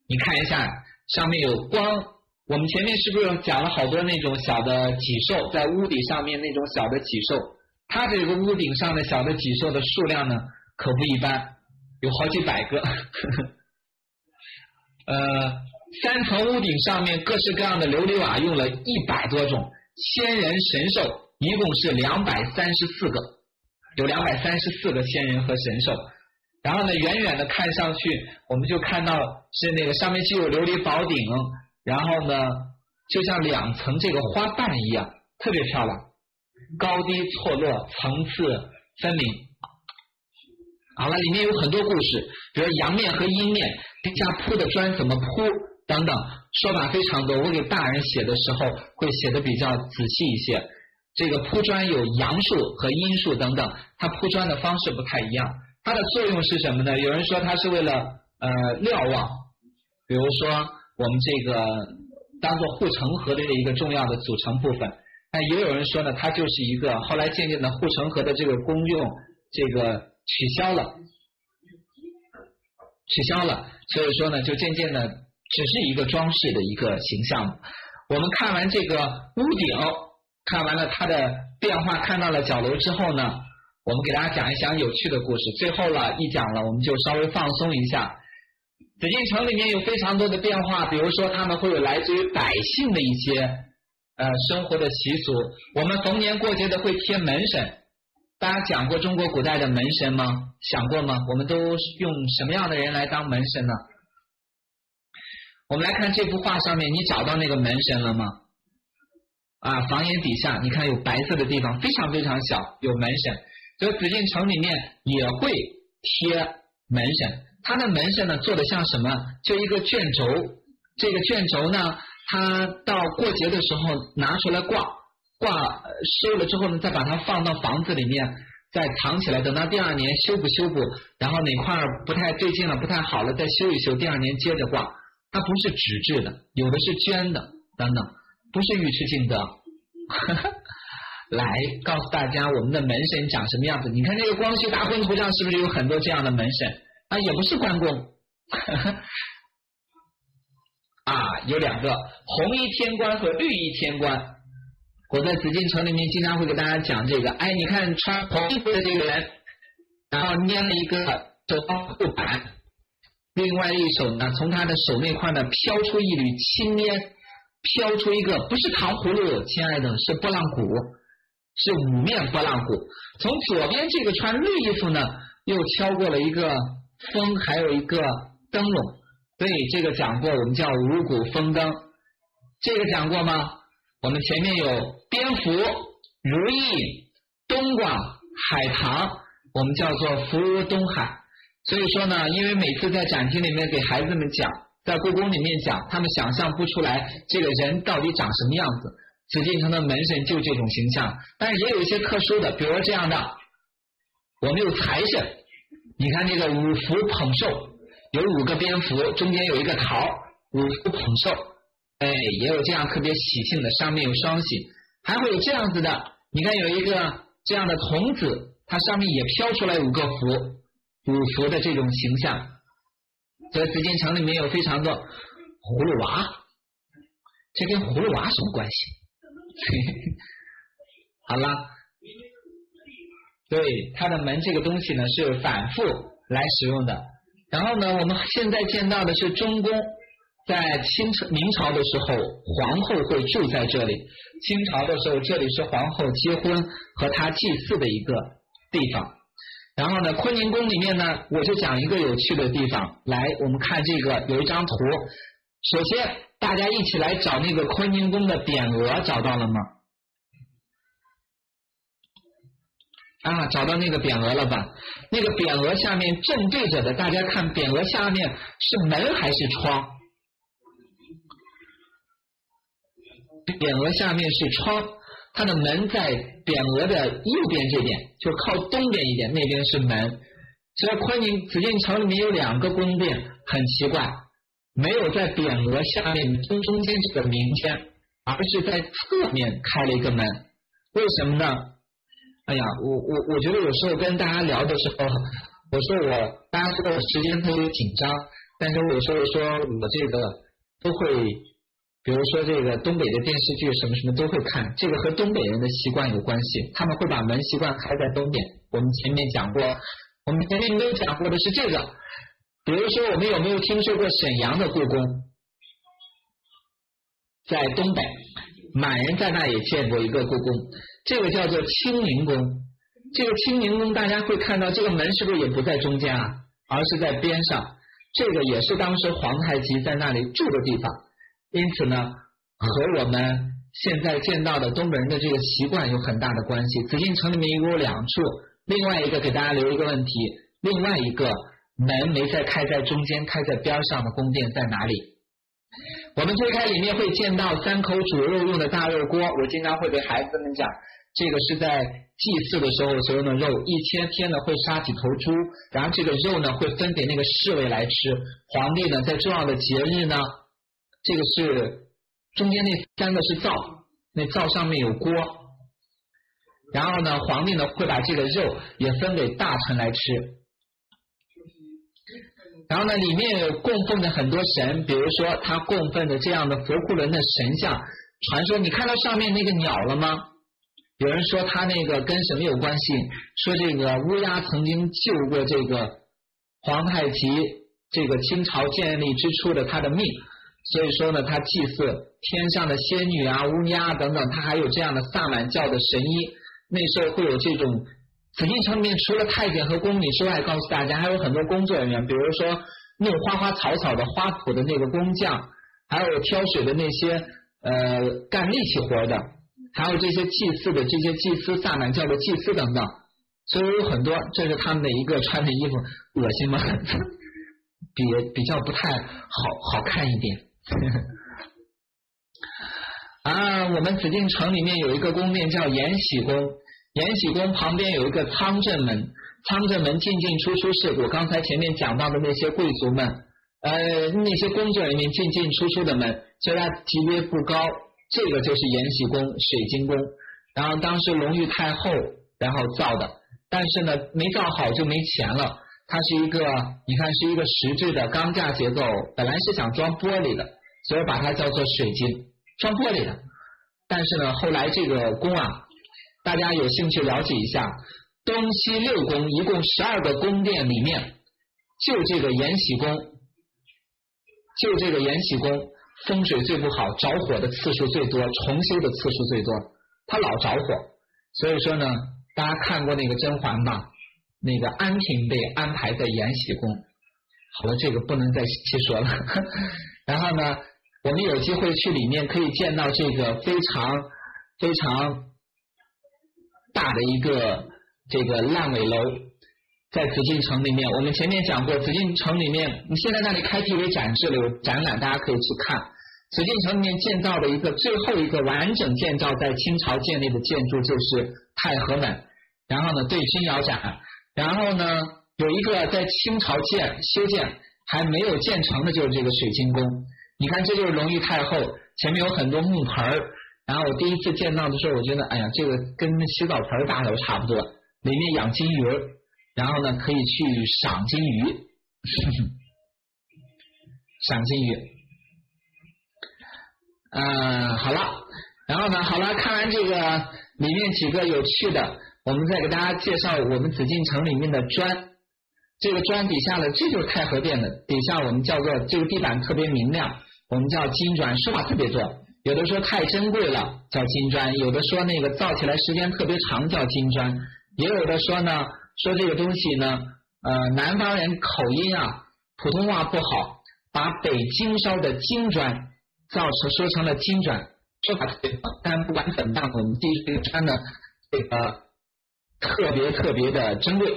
你看一下，上面有光。我们前面是不是讲了好多那种小的脊兽在屋顶上面那种小的脊兽？它这个屋顶上的小的脊兽的数量呢，可不一般，有好几百个。呃，三层屋顶上面各式各样的琉璃瓦用了一百多种，仙人神兽一共是两百三十四个，有两百三十四个仙人和神兽。然后呢，远远的看上去，我们就看到是那个上面既有琉璃宝顶。然后呢，就像两层这个花瓣一样，特别漂亮，高低错落，层次分明。好了，里面有很多故事，比如阳面和阴面，地下铺的砖怎么铺等等，说法非常多。我给大人写的时候会写的比较仔细一些。这个铺砖有阳数和阴数等等，它铺砖的方式不太一样。它的作用是什么呢？有人说它是为了呃瞭望，比如说我们这个当做护城河的一个重要的组成部分。但也有人说呢，它就是一个后来渐渐的护城河的这个功用这个取消了，取消了，所以说呢，就渐渐的只是一个装饰的一个形象。我们看完这个屋顶。看完了它的变化，看到了角楼之后呢，我们给大家讲一讲有趣的故事。最后了一讲了，我们就稍微放松一下。紫禁城里面有非常多的变化，比如说他们会有来自于百姓的一些呃生活的习俗。我们逢年过节的会贴门神，大家讲过中国古代的门神吗？想过吗？我们都用什么样的人来当门神呢？我们来看这幅画上面，你找到那个门神了吗？啊，房檐底下你看有白色的地方，非常非常小，有门神。所以紫禁城里面也会贴门神，它的门神呢做的像什么？就一个卷轴，这个卷轴呢，它到过节的时候拿出来挂，挂收了之后呢，再把它放到房子里面，再藏起来，等到第二年修补修补，然后哪块不太对劲了，不太好了，再修一修，第二年接着挂。它不是纸质的，有的是绢的，等等。不是尉迟敬德，来告诉大家我们的门神长什么样子。你看那个光绪大婚图上是不是有很多这样的门神啊？也不是关公，啊，有两个红衣天官和绿衣天官。我在紫禁城里面经常会给大家讲这个。哎，你看穿红衣服的这个人，然后捏了一个手方护板，另外一手呢，从他的手那块呢飘出一缕青烟。飘出一个不是糖葫芦，亲爱的，是拨浪鼓，是五面拨浪鼓。从左边这个穿绿衣服呢，又敲过了一个风，还有一个灯笼。对，这个讲过，我们叫五谷丰登。这个讲过吗？我们前面有蝙蝠、如意、冬瓜、海棠，我们叫做福如东海。所以说呢，因为每次在展厅里面给孩子们讲。在故宫里面讲，他们想象不出来这个人到底长什么样子。紫禁城的门神就这种形象，但是也有一些特殊的，比如说这样的，我们有财神，你看这个五福捧寿，有五个蝙蝠，中间有一个桃，五福捧寿，哎，也有这样特别喜庆的，上面有双喜，还会有这样子的，你看有一个这样的童子，它上面也飘出来五个福，五福的这种形象。在紫禁城里面有非常多葫芦娃，这跟葫芦娃什么关系？好了，对它的门这个东西呢是反复来使用的。然后呢，我们现在见到的是中宫，在清朝、明朝的时候，皇后会住在这里；清朝的时候，这里是皇后结婚和她祭祀的一个地方。然后呢，坤宁宫里面呢，我就讲一个有趣的地方。来，我们看这个有一张图。首先，大家一起来找那个坤宁宫的匾额，找到了吗？啊，找到那个匾额了吧？那个匾额下面正对着的，大家看匾额下面是门还是窗？匾额下面是窗。它的门在匾额的右边这边，就靠东边一点，那边是门。所以昆宁紫禁城里面有两个宫殿，很奇怪，没有在匾额下面中中间这个明间，而是在侧面开了一个门。为什么呢？哎呀，我我我觉得有时候跟大家聊的时候，我说我大家知道时间特别紧张，但是我有时候说我这个都会。比如说这个东北的电视剧什么什么都会看，这个和东北人的习惯有关系，他们会把门习惯开在东边。我们前面讲过，我们前面没有讲过的是这个。比如说，我们有没有听说过沈阳的故宫？在东北，满人在那也见过一个故宫，这个叫做清宁宫。这个清宁宫大家会看到，这个门是不是也不在中间啊，而是在边上？这个也是当时皇太极在那里住的地方。因此呢，和我们现在见到的东北人的这个习惯有很大的关系。紫禁城里面一共有两处，另外一个给大家留一个问题：另外一个门没在开在中间，开在边上的宫殿在哪里？我们推开里面会见到三口煮肉用的大肉锅，我经常会给孩子们讲，这个是在祭祀的时候所用的肉，一千天呢会杀几头猪，然后这个肉呢会分给那个侍卫来吃，皇帝呢在重要的节日呢，这个是中间那三个是灶，那灶上面有锅，然后呢皇帝呢会把这个肉也分给大臣来吃。然后呢，里面有供奉的很多神，比如说他供奉的这样的佛库伦的神像。传说你看到上面那个鸟了吗？有人说他那个跟什么有关系？说这个乌鸦曾经救过这个皇太极，这个清朝建立之初的他的命。所以说呢，他祭祀天上的仙女啊、乌鸦等等，他还有这样的萨满教的神医。那时候会有这种。紫禁城里面除了太监和宫女之外，告诉大家还有很多工作人员，比如说弄花花草草的花圃的那个工匠，还有挑水的那些呃干力气活的，还有这些祭祀的这些祭司、萨满教的祭司等等，所以有很多，这是他们的一个穿的衣服，恶心吗？比比较不太好好看一点。啊，我们紫禁城里面有一个宫殿叫延禧宫。延禧宫旁边有一个仓正门，仓正门进进出出是我刚才前面讲到的那些贵族们，呃，那些工作人员进进出出的门，虽然级别不高，这个就是延禧宫水晶宫，然后当时隆裕太后然后造的，但是呢没造好就没钱了，它是一个你看是一个实质的钢架结构，本来是想装玻璃的，所以把它叫做水晶装玻璃的，但是呢后来这个宫啊。大家有兴趣了解一下，东西六宫一共十二个宫殿里面，就这个延禧宫，就这个延禧宫风水最不好，着火的次数最多，重修的次数最多，它老着火。所以说呢，大家看过那个甄嬛吧？那个安嫔被安排在延禧宫。好了，这个不能再细说了。然后呢，我们有机会去里面可以见到这个非常非常。大的一个这个烂尾楼，在紫禁城里面，我们前面讲过，紫禁城里面，你现在那里开辟为展示了，有展览，大家可以去看。紫禁城里面建造的一个最后一个完整建造在清朝建立的建筑就是太和门，然后呢对君窑展，然后呢有一个在清朝建修建还没有建成的就是这个水晶宫，你看这就是隆裕太后，前面有很多木盆儿。然后我第一次见到的时候，我觉得，哎呀，这个跟洗澡盆大小差不多，里面养金鱼，然后呢可以去赏金鱼，赏金鱼。嗯，好了，然后呢，好了，看完这个里面几个有趣的，我们再给大家介绍我们紫禁城里面的砖。这个砖底下的，这就是太和殿的底下，我们叫做这个地板特别明亮，我们叫金砖，说法特别多。有的说太珍贵了叫金砖，有的说那个造起来时间特别长叫金砖，也有的说呢说这个东西呢，呃，南方人口音啊，普通话不好，把北京烧的金砖造成说成了金砖，说法对，但不管怎么样，我们这个砖呢，这个特别特别的珍贵。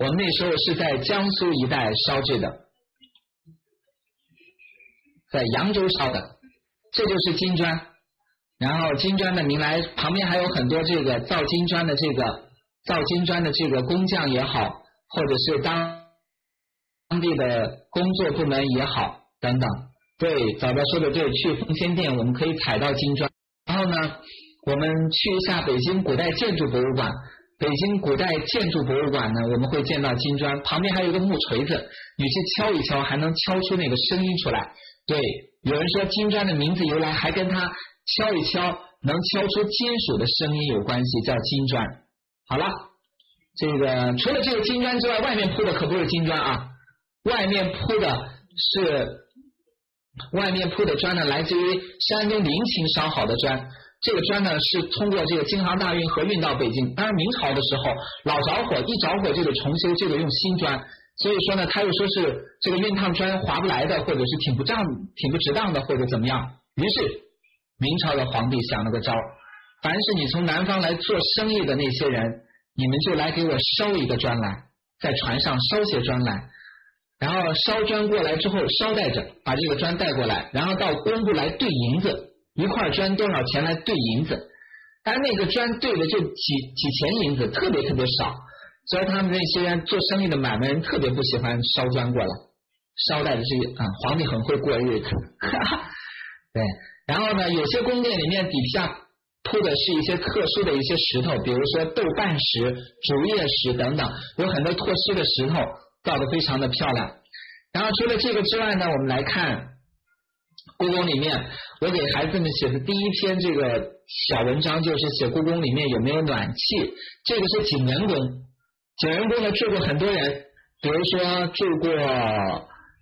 我们那时候是在江苏一带烧制的，在扬州烧的。这就是金砖，然后金砖的名来旁边还有很多这个造金砖的这个造金砖的这个工匠也好，或者是当当地的工作部门也好等等。对，早早说的对，去奉先店我们可以采到金砖。然后呢，我们去一下北京古代建筑博物馆，北京古代建筑博物馆呢，我们会见到金砖，旁边还有一个木锤子，你去敲一敲，还能敲出那个声音出来。对。有人说金砖的名字由来还跟它敲一敲能敲出金属的声音有关系，叫金砖。好了，这个除了这个金砖之外，外面铺的可不是金砖啊，外面铺的是外面铺的砖呢，来自于山东临清烧好的砖。这个砖呢是通过这个京杭大运河运到北京，当然明朝的时候老着火，一着火就得重修，就得用新砖。所以说呢，他又说是这个熨烫砖划不来的，或者是挺不仗、挺不值当的，或者怎么样。于是明朝的皇帝想了个招凡是你从南方来做生意的那些人，你们就来给我烧一个砖来，在船上烧些砖来，然后烧砖过来之后捎带着把这个砖带过来，然后到工部来兑银子，一块砖多少钱来兑银子？但那个砖兑的就几几钱银子，特别特别少，所以他们那些做生意的买卖人特别不喜欢烧砖过来，捎带着这个啊，皇帝很会过日子，对。然后呢，有些宫殿里面底下铺的是一些特殊的一些石头，比如说豆瓣石、竹叶石等等，有很多特殊的石头，造的非常的漂亮。然后除了这个之外呢，我们来看故宫里面，我给孩子们写的第一篇这个小文章就是写故宫里面有没有暖气。这个是景仁宫，景仁宫呢住过很多人，比如说住过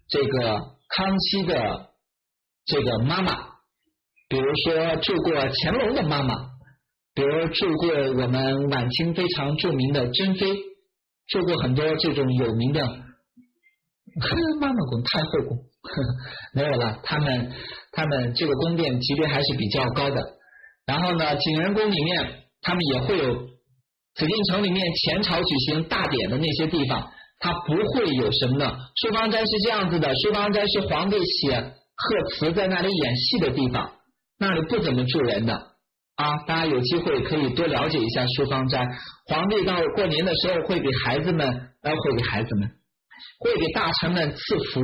这个康熙的这个妈妈。比如说住过乾隆的妈妈，比如住过我们晚清非常著名的珍妃，住过很多这种有名的妈妈宫、太后宫，没有了。他们他们这个宫殿级别还是比较高的。然后呢，景仁宫里面他们也会有紫禁城里面前朝举行大典的那些地方，它不会有什么呢？书房斋是这样子的，书房斋是皇帝写贺词在那里演戏的地方。那里不怎么住人的啊，大家有机会可以多了解一下书芳斋。皇帝到过年的时候会给孩子们，呃，会给孩子们，会给大臣们赐福，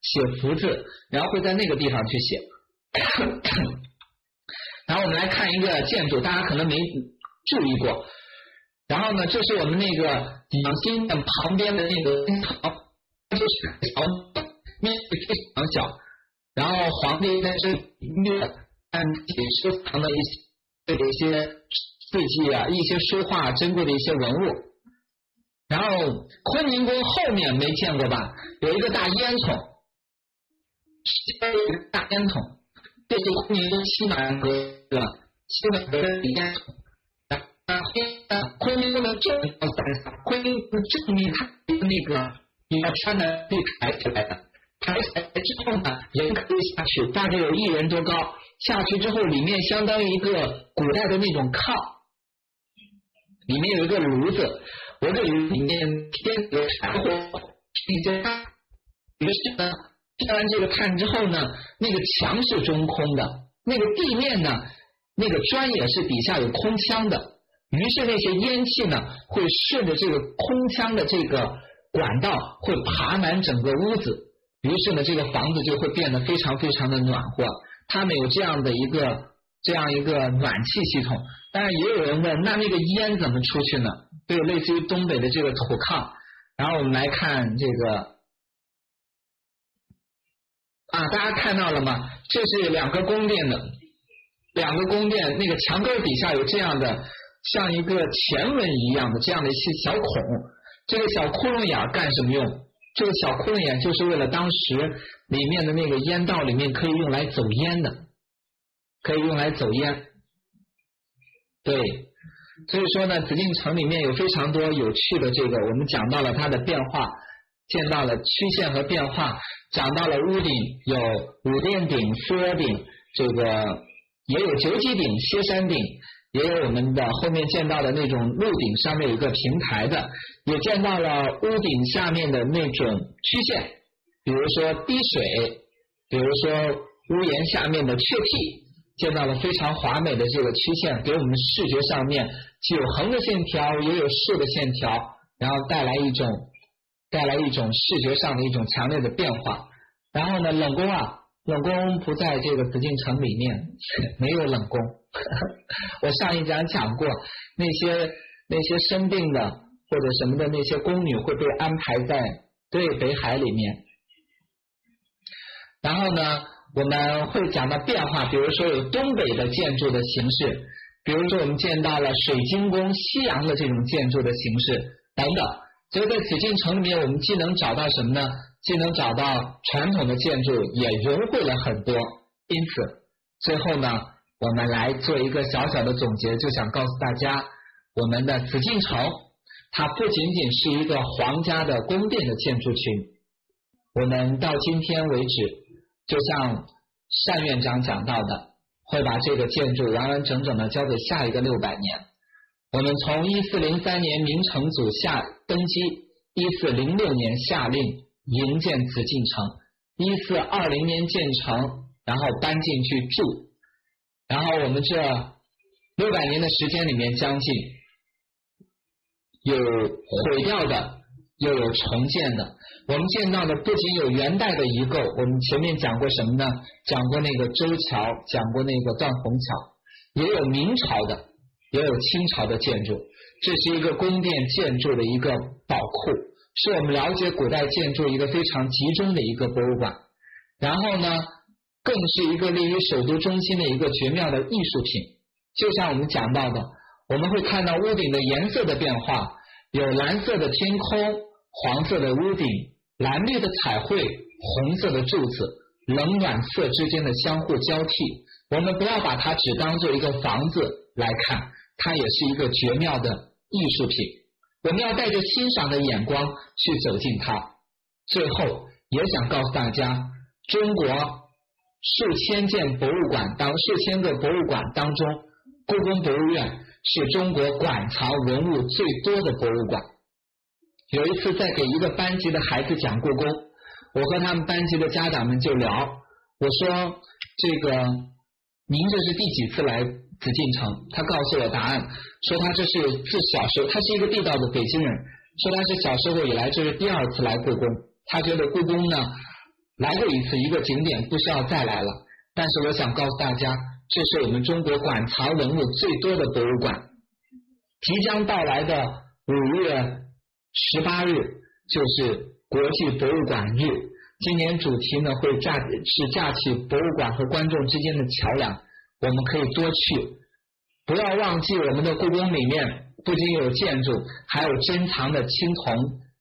写福字，然后会在那个地方去写。然后我们来看一个建筑，大家可能没注意过。然后呢，这是我们那个养心殿旁边的那个堂，就是朝面积非常小，然后皇帝在这里。看收藏的一些一些字迹啊，一些书画，珍贵的一些文物。然后坤宁宫后面没见过吧？有一个大烟囱，一个大烟囱，这是坤宁宫西南阁的西南阁的烟囱。啊，坤宁宫的正坤宁宫正面它那个你要穿的被抬起来的，抬起来之后呢，人可以下去，大概有一人多高。下去之后，里面相当于一个古代的那种炕，里面有一个炉子，我这里面添有柴火，一些。于是呢，添完这个炭之后呢，那个墙是中空的，那个地面呢，那个砖也是底下有空腔的。于是那些烟气呢，会顺着这个空腔的这个管道，会爬满整个屋子。于是呢，这个房子就会变得非常非常的暖和。他们有这样的一个这样一个暖气系统，当然也有人问，那那个烟怎么出去呢？对，类似于东北的这个土炕。然后我们来看这个啊，大家看到了吗？这是两个宫殿的两个宫殿，那个墙根底下有这样的像一个前门一样的这样的一些小孔，这个小窟窿眼干什么用？这个小窟窿眼就是为了当时里面的那个烟道里面可以用来走烟的，可以用来走烟。对，所以说呢，紫禁城里面有非常多有趣的这个，我们讲到了它的变化，见到了曲线和变化，讲到了屋顶有五殿顶、四额顶，这个也有九脊顶、歇山顶。也有我们的后面见到的那种路顶上面有一个平台的，也见到了屋顶下面的那种曲线，比如说滴水，比如说屋檐下面的雀替，见到了非常华美的这个曲线，给我们视觉上面既有横的线条，也有竖的线条，然后带来一种带来一种视觉上的一种强烈的变化。然后呢，冷宫啊，冷宫不在这个紫禁城里面，没有冷宫。我上一讲讲过，那些那些生病的或者什么的那些宫女会被安排在对北海里面。然后呢，我们会讲到变化，比如说有东北的建筑的形式，比如说我们见到了水晶宫、西洋的这种建筑的形式等等。所以在紫禁城里面，我们既能找到什么呢？既能找到传统的建筑，也融汇了很多。因此，最后呢？我们来做一个小小的总结，就想告诉大家，我们的紫禁城，它不仅仅是一个皇家的宫殿的建筑群。我们到今天为止，就像单院长讲到的，会把这个建筑完完整整的交给下一个六百年。我们从一四零三年明成祖下登基，一四零六年下令营建紫禁城，一四二零年建成，然后搬进去住，然后我们这六百年的时间里面，将近有毁掉的，又有重建的。我们见到的不仅有元代的遗构，我们前面讲过什么呢？讲过那个周桥，讲过那个断虹桥，也有明朝的，也有清朝的建筑。这是一个宫殿建筑的一个宝库，是我们了解古代建筑一个非常集中的一个博物馆。然后呢，更是一个立于首都中心的一个绝妙的艺术品。就像我们讲到的，我们会看到屋顶的颜色的变化，有蓝色的天空，黄色的屋顶。蓝绿的彩绘，红色的柱子，冷暖色之间的相互交替。我们不要把它只当做一个房子来看，它也是一个绝妙的艺术品。我们要带着欣赏的眼光去走进它。最后，也想告诉大家，中国数千件博物馆当数千个博物馆当中，故宫博物院是中国馆藏文物最多的博物馆。有一次在给一个班级的孩子讲故宫，我和他们班级的家长们就聊，我说这个您这是第几次来紫禁城？他告诉我答案，说他这是自小时候，他是一个地道的北京人，说他是小时候以来这是第二次来故宫，他觉得故宫呢来过一次一个景点不需要再来了，但是我想告诉大家，这是我们中国馆藏文物最多的博物馆，即将到来的五月。十八日就是国际博物馆日，今年主题呢会架是架起博物馆和观众之间的桥梁，我们可以多去，不要忘记我们的故宫里面不仅有建筑，还有珍藏的青铜，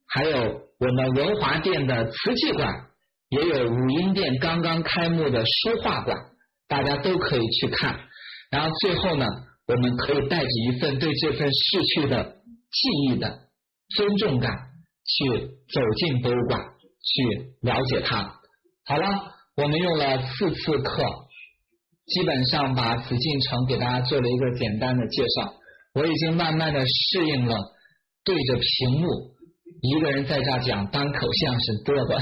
还有我们文华殿的瓷器馆，也有武英殿刚刚开幕的书画馆，大家都可以去看。然后最后呢，我们可以带着一份对这份逝去的记忆的。尊重感去走进博物馆，去了解它。好了，我们用了四次课，基本上把紫禁城给大家做了一个简单的介绍。我已经慢慢的适应了对着屏幕一个人在这讲单口相声嘚啵，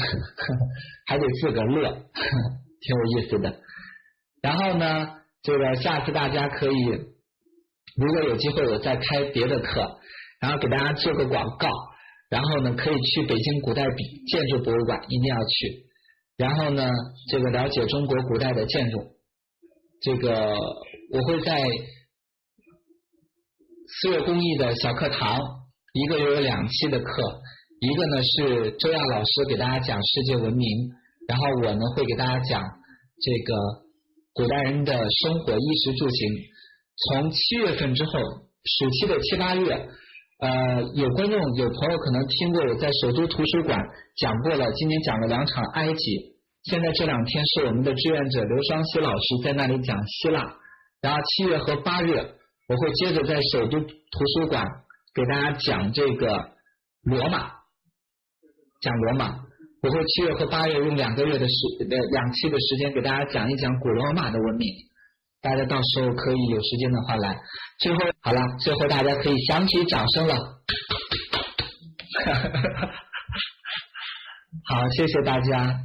还得自个乐，挺有意思的。然后呢，这个下次大家可以，如果有机会，我再开别的课。然后给大家做个广告，然后呢，可以去北京古代比建筑博物馆，一定要去。然后呢，这个了解中国古代的建筑，这个我会在四月公益的小课堂，一个月有两期的课，一个呢是周亚老师给大家讲世界文明，然后我呢会给大家讲这个古代人的生活衣食住行。从七月份之后，暑期的七八月。呃，有观众有朋友可能听过我在首都图书馆讲过了，今天讲了两场埃及，现在这两天是我们的志愿者刘双喜老师在那里讲希腊，然后七月和八月我会接着在首都图书馆给大家讲这个罗马，讲罗马，我会七月和八月用两个月的时呃两期的时间给大家讲一讲古罗马的文明。大家到时候可以有时间的话来。最后好了，最后大家可以响起掌声了。好，谢谢大家。